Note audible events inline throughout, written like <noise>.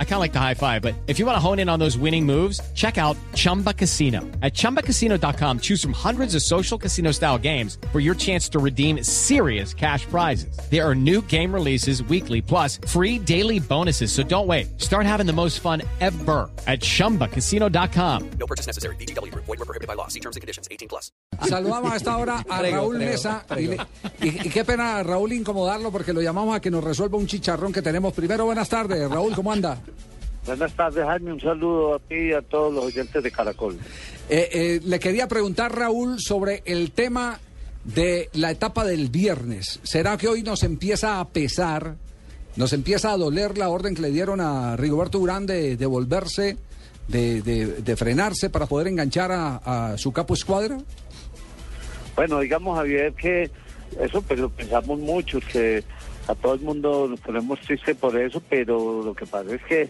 I kind of like the high five, but if you want to hone in on those winning moves, check out Chumba Casino. At ChumbaCasino.com, choose from hundreds of social casino style games for your chance to redeem serious cash prizes. There are new game releases weekly, plus free daily bonuses. So don't wait. Start having the most fun ever at ChumbaCasino.com. No purchase necessary. BGW. Void were prohibited by law. See terms and conditions. 18 plus. Saludamos a esta hora a Raúl Mesa. Y, le- y- y qué pena, Raúl, incomodarlo porque lo llamamos a que nos resuelva un chicharrón que tenemos. Primero, buenas tardes. Raúl, ¿cómo anda? Buenas tardes, Jaime. Un saludo a ti y a todos los oyentes de Caracol. Eh, eh, le quería preguntar, Raúl, sobre el tema de la etapa del viernes. ¿Será que hoy nos empieza a pesar, nos empieza a doler la orden que le dieron a Rigoberto Urán de, de volverse, de, de- de frenarse para poder enganchar a, a su capo escuadra? Bueno, digamos, Javier, que eso pues lo pensamos mucho, que a todo el mundo nos ponemos triste por eso, pero lo que pasa es que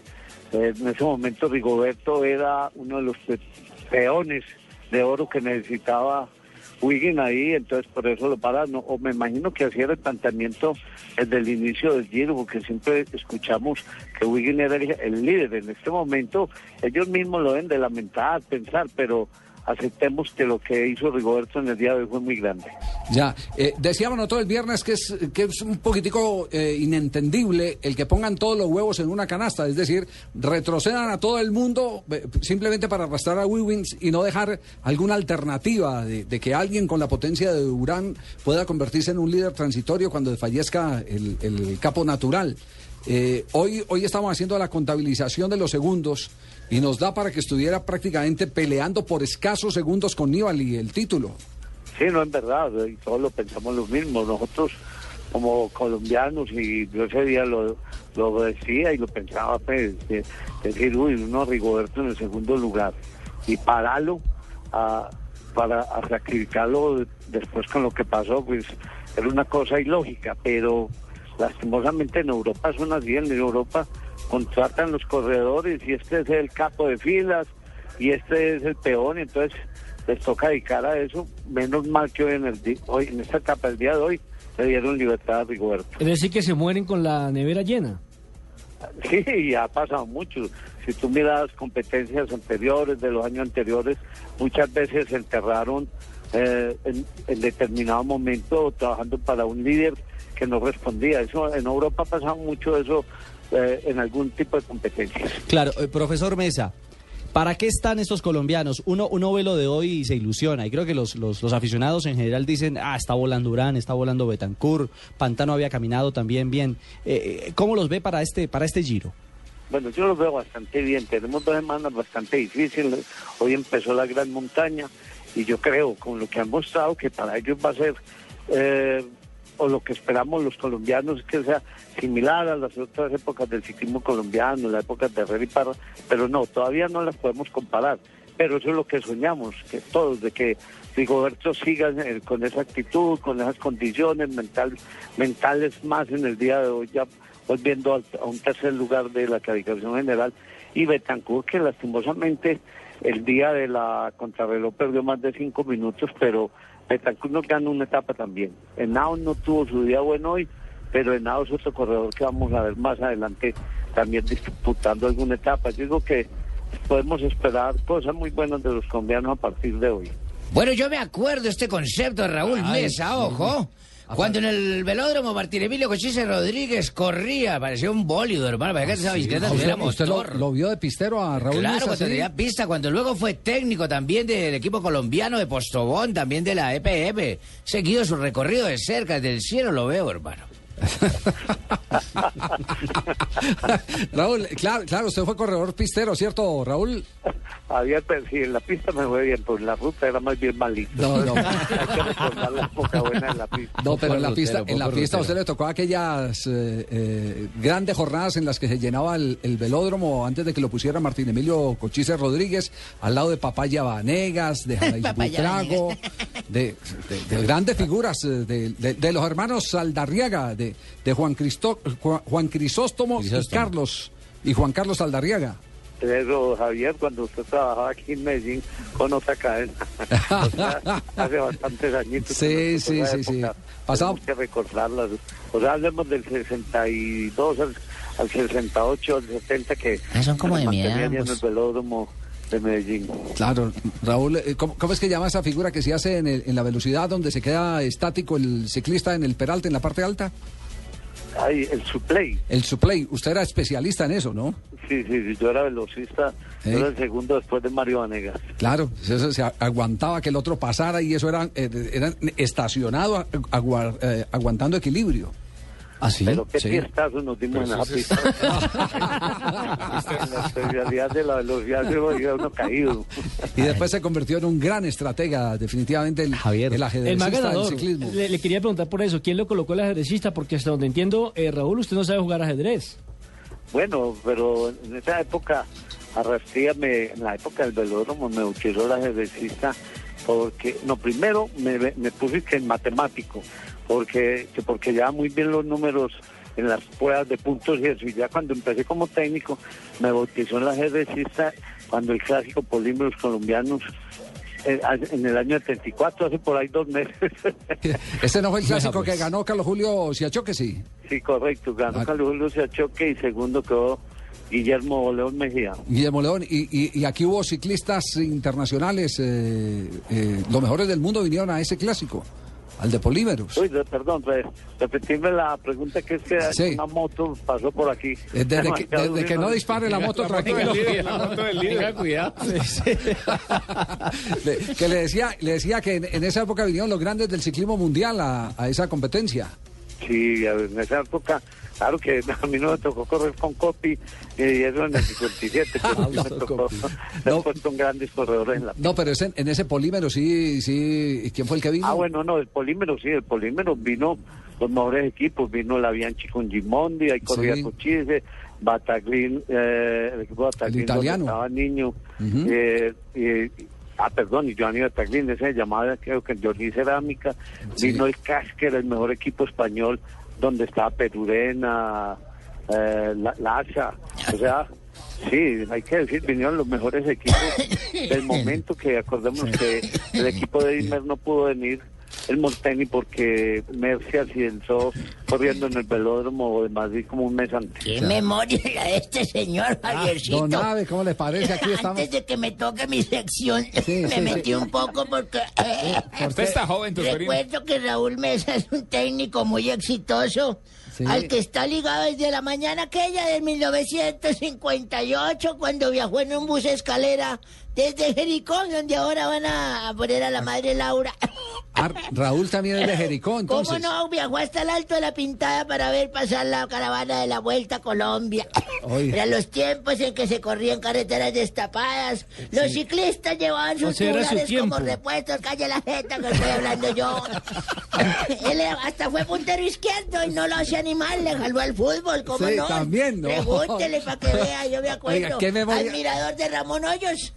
eh, en ese momento Rigoberto era uno de los pe- peones de oro que necesitaba Wiggin ahí, entonces por eso lo pararon. O me imagino que hacía el planteamiento desde el inicio del Giro, porque siempre escuchamos que Wiggin era el, el líder. En este momento ellos mismos lo deben de lamentar, pensar, pero aceptemos que lo que hizo Rigoberto en el día de hoy fue muy grande. Ya, eh, decíamos nosotros el viernes que es, que es un poquitico eh, inentendible el que pongan todos los huevos en una canasta, es decir, retrocedan a todo el mundo eh, simplemente para arrastrar a Wiggins y no dejar alguna alternativa de, que alguien con la potencia de Urán pueda convertirse en un líder transitorio cuando fallezca el capo natural. Eh, hoy, hoy estamos haciendo la contabilización de los segundos y nos da para que estuviera prácticamente peleando por escasos segundos con Nibali el título. Sí, no es verdad, y todos lo pensamos lo mismo. Nosotros, como colombianos, y yo ese día lo, lo decía y lo pensaba, pues, de- decir, uy, uno Rigoberto en el segundo lugar, y pararlo a- para sacrificarlo después con lo que pasó, pues era una cosa ilógica, pero lastimosamente en Europa son así, en Europa contratan los corredores y este es el capo de filas y este es el peón, y entonces les toca dedicar a eso, menos mal que hoy en, el hoy, en esta etapa del día de hoy le dieron libertad a Rigoberto. Es decir, que se mueren con la nevera llena. Sí, y ha pasado mucho. Si tú miras competencias anteriores, de los años anteriores, muchas veces se enterraron eh, en, en determinado momento trabajando para un líder que no respondía. Eso En Europa ha pasado mucho eso eh, en algún tipo de competencias. Claro, eh, profesor Mesa, ¿para qué están estos colombianos? Uno, uno ve lo de hoy y se ilusiona. Y creo que los, los, los aficionados en general dicen, ah, está volando Urán, está volando Betancourt, Pantano había caminado también bien. Eh, ¿Cómo los ve para este, para este giro? Bueno, yo lo veo bastante bien. Tenemos dos semanas bastante difíciles. Hoy empezó la gran montaña y yo creo, con lo que han mostrado, que para ellos va a ser, eh, lo que esperamos los colombianos, es que sea similar a las otras épocas del ciclismo colombiano, la época de Herrera Parra, pero no, todavía no las podemos comparar. Pero eso es lo que soñamos, que todos, de que Rigoberto siga con esa actitud, con esas condiciones mental, mentales más en el día de hoy, ya volviendo a un tercer lugar de la calificación general. Y Betancourt, que lastimosamente el día de la contrarreloj perdió más de cinco minutos, pero Betancourt nos ganó una etapa también. Henao no tuvo su día bueno hoy, pero Henao es otro corredor que vamos a ver más adelante también disputando alguna etapa. Yo digo que podemos esperar cosas muy buenas de los colombianos a partir de hoy. Bueno, yo me acuerdo este concepto de Raúl Mesa, ojo. Cuando en el velódromo Martín Emilio Cochise Rodríguez corría, parecía un bólido, hermano, parecía que esa bicicleta ¿A tuviera ¿Usted, usted lo, vio de pistero a Raúl Claro, Mesa, cuando sí? tenía pista, cuando luego fue técnico también del equipo colombiano de Postobón, también de la EPM. Seguido su recorrido de cerca, desde el cielo lo veo, hermano. <laughs> Raúl, claro, claro, usted fue corredor pistero, ¿cierto, Raúl? Había, pues, sí, en la pista me fue bien, pero en la ruta era más bien malito. No, no. <laughs> Hay que recordar la época buena de la pista. No, pero en la pista, en la pista a usted le tocó aquellas eh, eh, grandes jornadas en las que se llenaba el, el velódromo antes de que lo pusiera Martín Emilio Cochise Rodríguez, al lado de Papaya Vanegas, de <laughs> Buitrago, de, de- de grandes figuras, eh, de, de- de los hermanos Saldarriaga, de, de Juan, Cristo, Juan, Crisóstomo, y. Carlos, y Juan Carlos Saldarriaga. pero Javier, cuando usted trabajaba aquí en Medellín con otra cadena, o <laughs> sea, hace bastantes añitos. Sí, sí, sí, sí. Pasado- tenemos que recordarlas. O sea, hablemos del 62 al, al 68, al 70, que Ah, son como de mi mantenía edad, allá en el velódromo de Medellín. Claro, Raúl, eh, ¿cómo, cómo es que llama esa figura que se hace en, el- en la velocidad donde se queda estático el ciclista en el peralte, en la parte alta? Ay, el suplay. El suplay. Usted era especialista en eso, ¿no? Sí, sí, sí, yo era velocista, ¿Eh? yo era el segundo después de Mario Vanegas. Claro, eso se aguantaba que el otro pasara y eso era, eh, era estacionado eh, aguantando equilibrio. ¿Ah, sí? Pero qué Sí. fiestazo nos dimos en esa pista. en la especialidad <laughs> de la velocidad se volvió uno caído. Y después se convirtió en un gran estratega, definitivamente el, Javier. el ajedrecista del ganador. ciclismo. Le, le quería preguntar por eso. ¿Quién lo colocó el ajedrecista? Porque hasta donde entiendo, eh, Raúl, usted no sabe jugar ajedrez. Bueno, pero en esa época, Arrastía, me, en la época del velódromo, me utilizó el ajedrecista porque, no, primero me, me puse que en matemático, porque, que porque llevaba muy bien los números en las pruebas de puntos y eso, y ya cuando empecé como técnico, me bautizó el ajedrecista cuando el clásico Polímeros Colombianos, eh, en el año 74, hace por ahí dos meses. <laughs> Este no fue el clásico pues. que ganó Carlos Julio Siachoque, sí. sí, correcto, ganó Ah. Carlos Julio Siachoque y segundo quedó Guillermo León Mejía. Guillermo León, y, y- y aquí hubo ciclistas internacionales, eh, eh, los mejores del mundo vinieron a ese clásico, al de Polímeros. Uy, de- perdón, re- repetirme la pregunta que es que Sí. una moto pasó por aquí. Eh, Desde que, desde que no dispare la moto, tranquilo. <laughs> Cuidado. <laughs> Que le decía, le decía que en, en esa época vinieron los grandes del ciclismo mundial a, a esa competencia. Sí, en esa época, claro que <laughs> a mí no me tocó correr con Copy, y eso en el 57, <laughs> pero sí me tocó. <laughs> No. grandes corredores en la No, pero ese- en ese Polímero sí, sí. ¿Quién fue el que vino? Ah, bueno, no, el polímero sí, el polímero vino los mejores equipos, vino la Bianchi con Gimondi, ahí corría Sí. Cochise, Bataglin, eh, el equipo Bataglin El italiano. estaba niño, eh, y- ah, perdón, y Giovanni Bataglin, ese se llamaba, creo que Johnny Cerámica, Sí. vino el Casquer, el mejor equipo español, donde estaba Perurena, eh, Laza, o sea... Sí, hay que decir, vinieron los mejores equipos del <laughs> momento que acordemos que el equipo de Dimer no pudo venir el Monteni porque Mercy accidentó corriendo en el velódromo de Madrid como un mes antes. Qué memoria la de este señor, Javiercito. Don Ave, ¿cómo le parece? Aquí estamos. Antes de que me toque mi sección, Sí, me sí, metí sí. un poco porque... <laughs> eh, Usted está joven, Tusperino. Recuerdo que Raúl Mesa es un técnico muy exitoso, Sí. al que está ligado desde la mañana aquella de 1958, cuando viajó en un bus escalera desde Jericó, donde ahora van a poner a la madre Laura. Ah, Raúl también es de Jericó, entonces. ¿Cómo no? Viajó hasta el Alto de la Pintada para ver pasar la caravana de la Vuelta a Colombia. Oye. Eran los tiempos en que se corrían carreteras destapadas. Los ciclistas llevaban sus O sea, su como repuestos. Calle la jeta que estoy hablando yo. <laughs> Él hasta fue puntero izquierdo y no lo hacía ni mal. Le jaló al fútbol, ¿cómo Sí, no? también, ¿no? Pregúntele para que vea, yo me acuerdo. Oiga, ¿qué memoria? Admirador de Ramón Hoyos.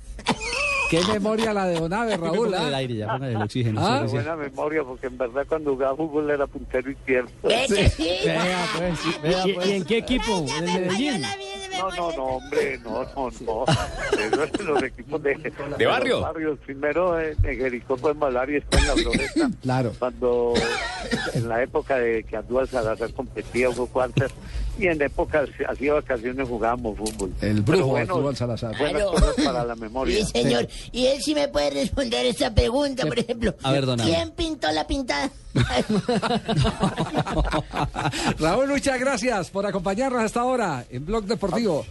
Qué memoria la de Don Ave, <laughs> Raúl. Póngale el ¿ah? aire ya, el oxígeno. Ah. Buena memoria porque en verdad cuando jugaba fútbol era puntero izquierdo. Sí. Vea, pues, ¿Y, y en qué equipo? ¿En Medellín? No, no, no, hombre, no, no, no. Eso es los equipos de, de barrio? los barrios. Primero en, en Jericó hablar y después en la Floresta. Claro. Cuando en la época de que Andúa Salazar competía Hugo Cuartas y en épocas así de vacaciones jugábamos fútbol. El brujo bueno, Arturo Salazar. Buenas Claro. cosas para la memoria. Sí, señor. Y él sí me puede responder esta pregunta, por ejemplo. A ver. ¿Quién pintó la pintada? <laughs> Raúl, muchas gracias por acompañarnos hasta ahora en Blog Deportivo.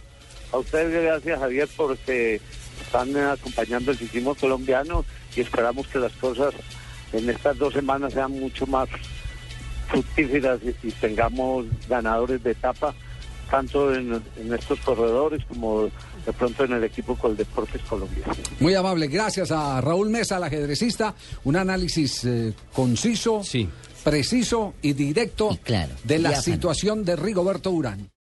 A ustedes gracias Javier porque están acompañando el ciclismo colombiano y esperamos que las cosas en estas dos semanas sean mucho más fructíferas y, y tengamos ganadores de etapa tanto en, en estos corredores como de pronto en el equipo Coldeportes colombiano. Muy amable, gracias a Raúl Mesa, el ajedrecista. Un análisis eh, conciso, Sí. preciso y directo Y claro, de la diáfano. situación de Rigoberto Urán.